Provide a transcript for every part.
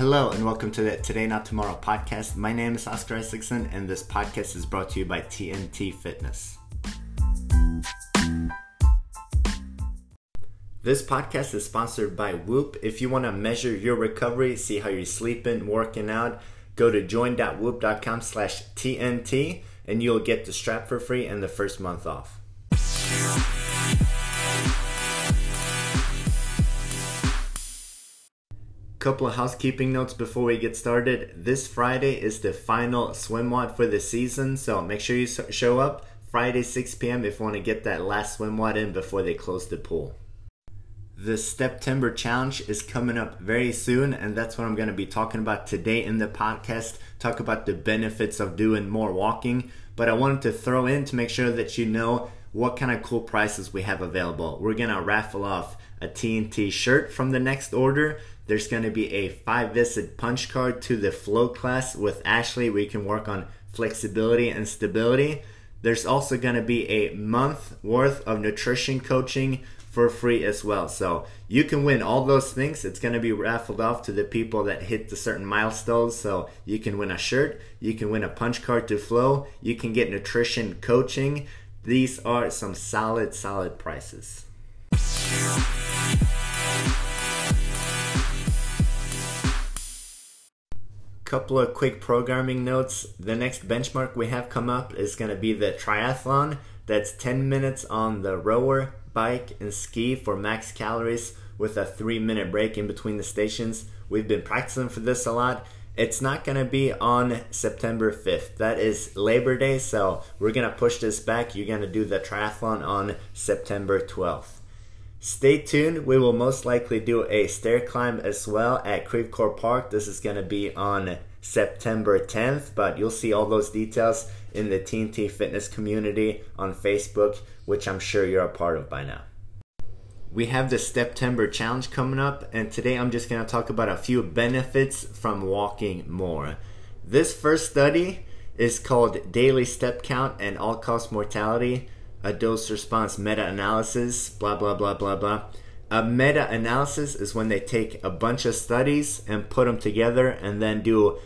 Hello and welcome to the Today Not Tomorrow podcast. My name is Oscar Isaacson and this podcast is brought to you by TNT Fitness. This podcast is sponsored by Whoop. If you want to measure your recovery, see how you're sleeping, working out, go to join.whoop.com slash TNT and you'll get the strap for free and the first month off. Couple of housekeeping notes before we get started. This Friday is the final swim WOD for the season, so make sure you show up Friday 6 p.m. if you want to get that last swim WOD in before they close the pool. The September challenge is coming up very soon, and that's what I'm going to be talking about today in the podcast. Talk about the benefits of doing more walking, but I wanted to throw in to make sure that you know what kind of cool prices we have available. We're going to raffle off a TNT shirt from the next order. There's going to be a five visit punch card to the flow class with Ashley where you can work on flexibility and stability. There's also going to be a month worth of nutrition coaching for free as well. So you can win all those things. It's going to be raffled off to the people that hit the certain milestones. So you can win a shirt, you can win a punch card to flow, you can get nutrition coaching. These are some solid, solid prices. Couple of quick programming notes. The next benchmark we have come up is going to be the triathlon. That's 10 minutes on the rower, bike, and ski for max calories with a three minute break in between the stations. We've been practicing for this a lot. It's not going to be on September 5th. That is Labor Day, so we're going to push this back. You're going to do the triathlon on September 12th. Stay tuned. We will most likely do a stair climb as well at Creve Park. This is going to be on September 10th, but you'll see all those details in the TNT Fitness community on Facebook, which I'm sure you're a part of by now. We have the September challenge coming up, and today I'm just going to talk about a few benefits from walking more. This first study is called Daily Step Count and All Cause Mortality a dose response meta analysis, blah, blah, blah, blah, blah. A meta analysis is when they take a bunch of studies and put them together and then do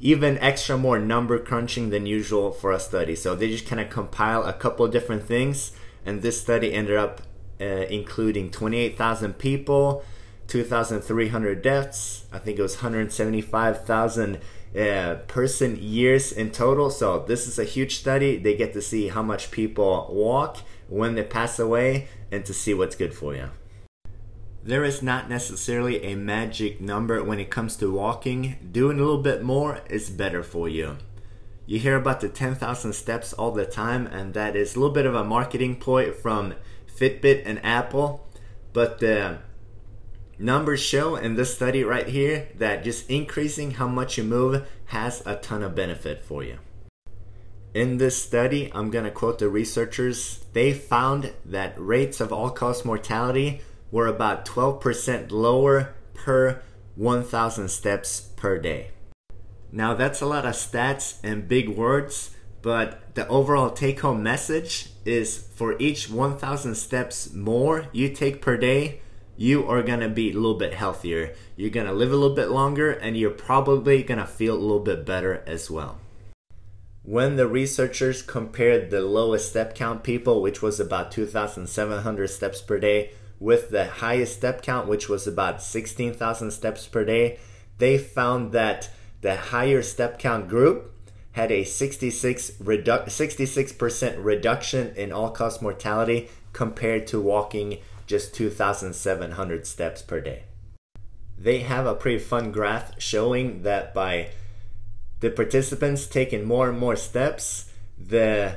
even extra more number crunching than usual for a study. So they just kind of compile a couple different things, and this study ended up uh, including 28,000 people, 2,300 deaths. I think it was 175,000 uh, person years in total. So this is a huge study. They get to see how much people walk when they pass away and to see what's good for you. There is not necessarily a magic number when it comes to walking. Doing a little bit more is better for you. You hear about the 10,000 steps all the time, and that is a little bit of a marketing ploy from Fitbit and Apple. But the Numbers show in this study right here that just increasing how much you move has a ton of benefit for you. In this study, I'm going to quote the researchers. They found that rates of all cause mortality were about 12% lower per 1,000 steps per day. Now, that's a lot of stats and big words, but the overall take home message is for each 1,000 steps more you take per day, you are to be a little bit healthier. You're to live a little bit longer and you're probably to feel a little bit better as well. When the researchers compared the lowest step count people, which was about 2,700 steps per day, with the highest step count, which was about 16,000 steps per day, they found that the higher step count group had a 66 redu- 66% reduction in all cause mortality compared to walking just 2,700 steps per day. They have a pretty fun graph showing that by the participants taking more and more steps, the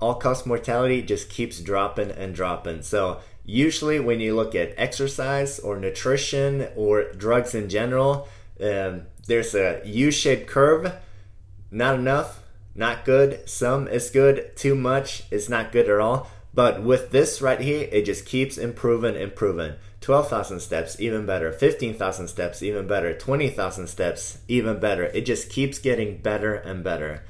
all cause mortality just keeps dropping and dropping. So, usually, when you look at exercise or nutrition or drugs in general, um, there's a U shaped curve. Not enough, not good. Some is good, too much is not good at all. But with this right here, it just keeps improving, improving. 12,000 steps, even better. 15,000 steps, even better. 20,000 steps, even better. It just keeps getting better and better.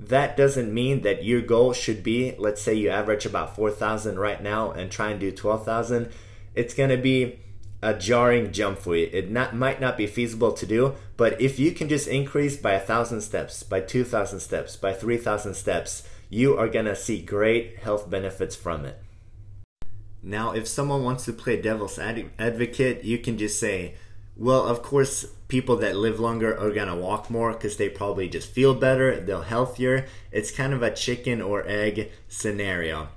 That doesn't mean that your goal should be, let's say you average about 4,000 right now and try and do 12,000. It's going to be a jarring jump for you. It not, might not be feasible to do, but if you can just increase by a thousand steps, by 2,000 steps, by 3,000 steps, you are going to see great health benefits from it. Now, if someone wants to play devil's advocate, you can just say, well, of course, people that live longer are to walk more because they probably just feel better, they're healthier. It's kind of a chicken or egg scenario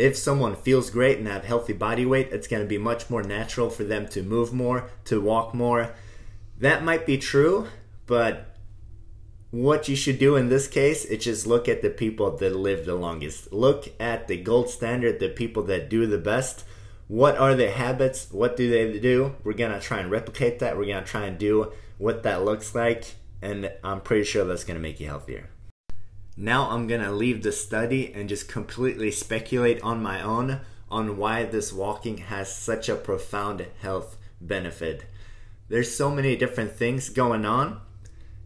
if someone feels great and have healthy body weight, it's to be much more natural for them to move more, to walk more. That might be true, but what you should do in this case is just look at the people that live the longest. Look at the gold standard, the people that do the best. What are their habits? What do they do? We're going to try and replicate that. We're going to try and do what that looks like. And I'm pretty sure that's going to make you healthier. Now I'm gonna leave the study and just completely speculate on my own on why this walking has such a profound health benefit. There's so many different things going on.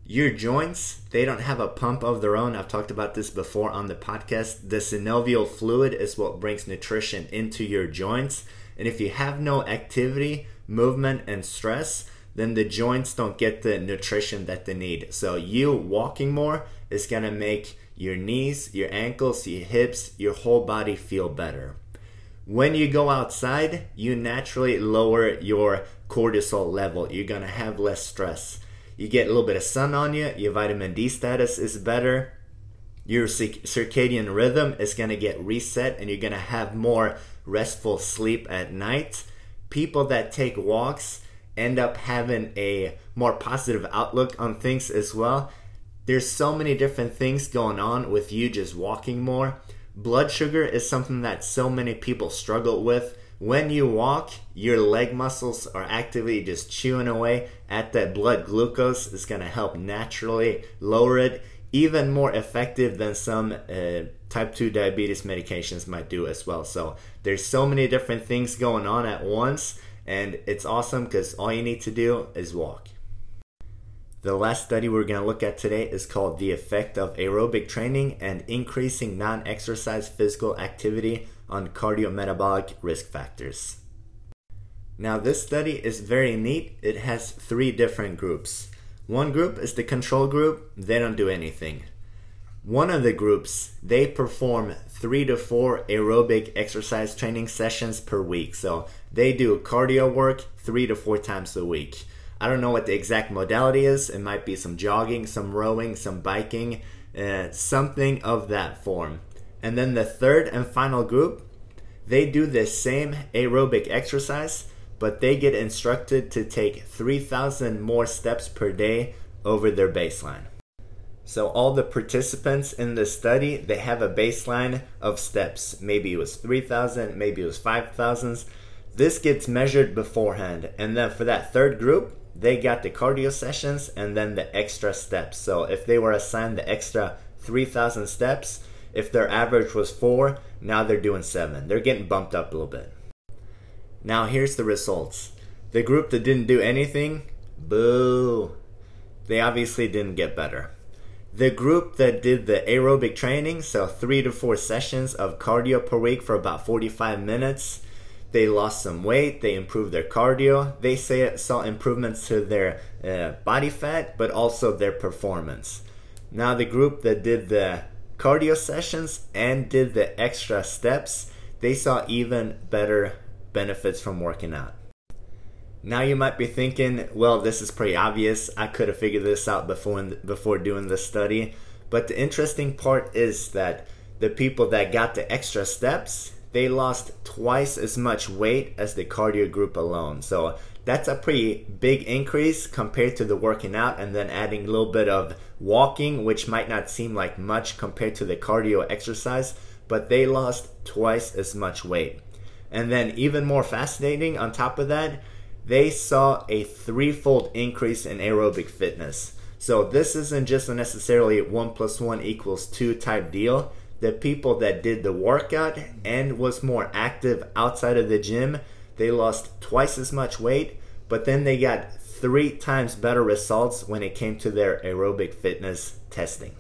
Your joints, they don't have a pump of their own. I've talked about this before on the podcast. The synovial fluid is what brings nutrition into your joints. And if you have no activity, movement, and stress, then the joints don't get the nutrition that they need. So, you walking more is gonna make your knees, your ankles, your hips, your whole body feel better. When you go outside, you naturally lower your cortisol level. You're gonna have less stress. You get a little bit of sun on you, your vitamin D status is better. Your circadian rhythm is gonna get reset and you're gonna have more restful sleep at night. People that take walks end up having a more positive outlook on things as well there's so many different things going on with you just walking more. Blood sugar is something that so many people struggle with. When you walk, your leg muscles are actively just chewing away at that blood glucose. It's going to help naturally lower it, even more effective than some uh, type 2 diabetes medications might do as well. So there's so many different things going on at once, and it's awesome because all you need to do is walk. The last study we're going to look at today is called The Effect of Aerobic Training and Increasing Non Exercise Physical Activity on Cardiometabolic Risk Factors. Now, this study is very neat. It has three different groups. One group is the control group, they don't do anything. One of the groups, they perform three to four aerobic exercise training sessions per week. So they do cardio work three to four times a week. I don't know what the exact modality is. It might be some jogging, some rowing, some biking, uh, something of that form. And then the third and final group, they do the same aerobic exercise, but they get instructed to take 3,000 more steps per day over their baseline. So all the participants in the study, they have a baseline of steps. Maybe it was 3,000, maybe it was 5,000. This gets measured beforehand. And then for that third group, they got the cardio sessions and then the extra steps. So if they were assigned the extra 3,000 steps, if their average was four, now they're doing seven. They're getting bumped up a little bit. Now here's the results. The group that didn't do anything, boo. They obviously didn't get better. The group that did the aerobic training, so three to four sessions of cardio per week for about 45 minutes, they lost some weight, they improved their cardio, they say saw improvements to their uh, body fat, but also their performance. Now, the group that did the cardio sessions and did the extra steps, they saw even better benefits from working out. Now you might be thinking, well, this is pretty obvious. I could have figured this out before before doing the study. But the interesting part is that the people that got the extra steps they lost twice as much weight as the cardio group alone. So that's a pretty big increase compared to the working out and then adding a little bit of walking, which might not seem like much compared to the cardio exercise, but they lost twice as much weight. And then, even more fascinating, on top of that, they saw a threefold increase in aerobic fitness. So, this isn't just a necessarily one plus one equals two type deal the people that did the workout and was more active outside of the gym, they lost twice as much weight, but then they got three times better results when it came to their aerobic fitness testing.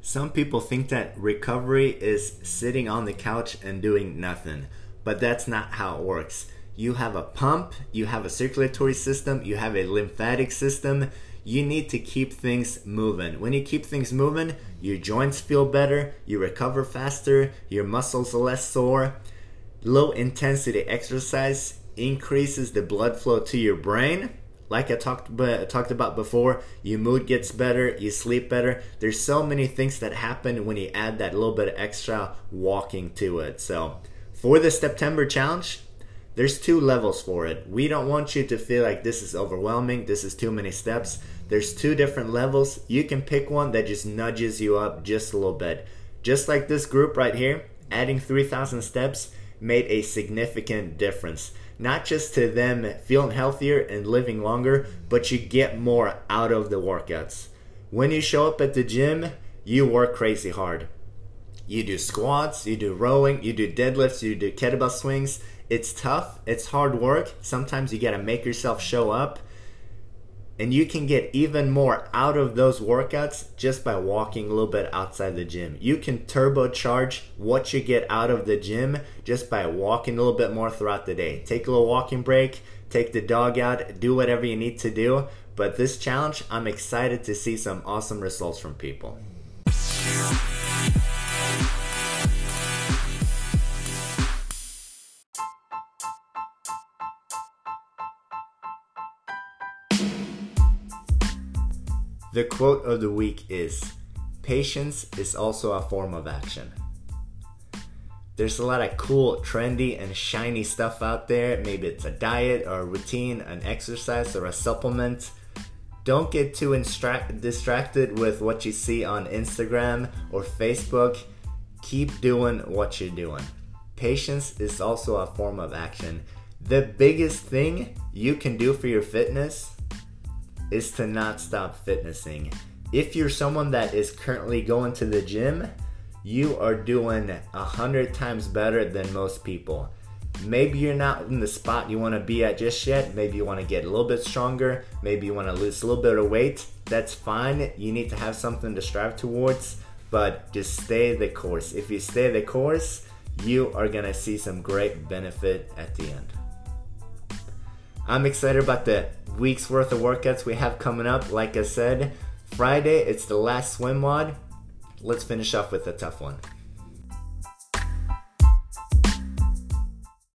Some people think that recovery is sitting on the couch and doing nothing, but that's not how it works. you have a pump, you have a circulatory system, you have a lymphatic system. You need to keep things moving. When you keep things moving, your joints feel better, you recover faster, your muscles are less sore. Low intensity exercise increases the blood flow to your brain. Like I talked talked about before, your mood gets better, you sleep better. There's so many things that happen when you add that little bit of extra walking to it. So, for the September challenge, there's two levels for it. We don't want you to feel like this is overwhelming, this is too many steps. There's two different levels. You can pick one that just nudges you up just a little bit. Just like this group right here, adding 3,000 steps made a significant difference. Not just to them feeling healthier and living longer, but you get more out of the workouts. When you show up at the gym, you work crazy hard. You do squats, you do rowing, you do deadlifts, you do kettlebell swings it's tough, it's hard work. Sometimes you got to make yourself show up. And you can get even more out of those workouts just by walking a little bit outside the gym. You can turbocharge what you get out of the gym just by walking a little bit more throughout the day. Take a little walking break, take the dog out, do whatever you need to do. But this challenge, I'm excited to see some awesome results from people. The quote of the week is Patience is also a form of action. There's a lot of cool, trendy, and shiny stuff out there. Maybe it's a diet or a routine, an exercise, or a supplement. Don't get too instra- distracted with what you see on Instagram or Facebook. Keep doing what you're doing. Patience is also a form of action. The biggest thing you can do for your fitness is to not stop fitnessing. If you're someone that is currently going to the gym, you are doing a hundred times better than most people. Maybe you're not in the spot you want to be at just yet. Maybe you want to get a little bit stronger. Maybe you want to lose a little bit of weight. That's fine. You need to have something to strive towards, but just stay the course. If you stay the course, you are going to see some great benefit at the end. I'm excited about the week's worth of workouts we have coming up. Like I said, Friday, it's the last swim WOD. Let's finish off with a tough one.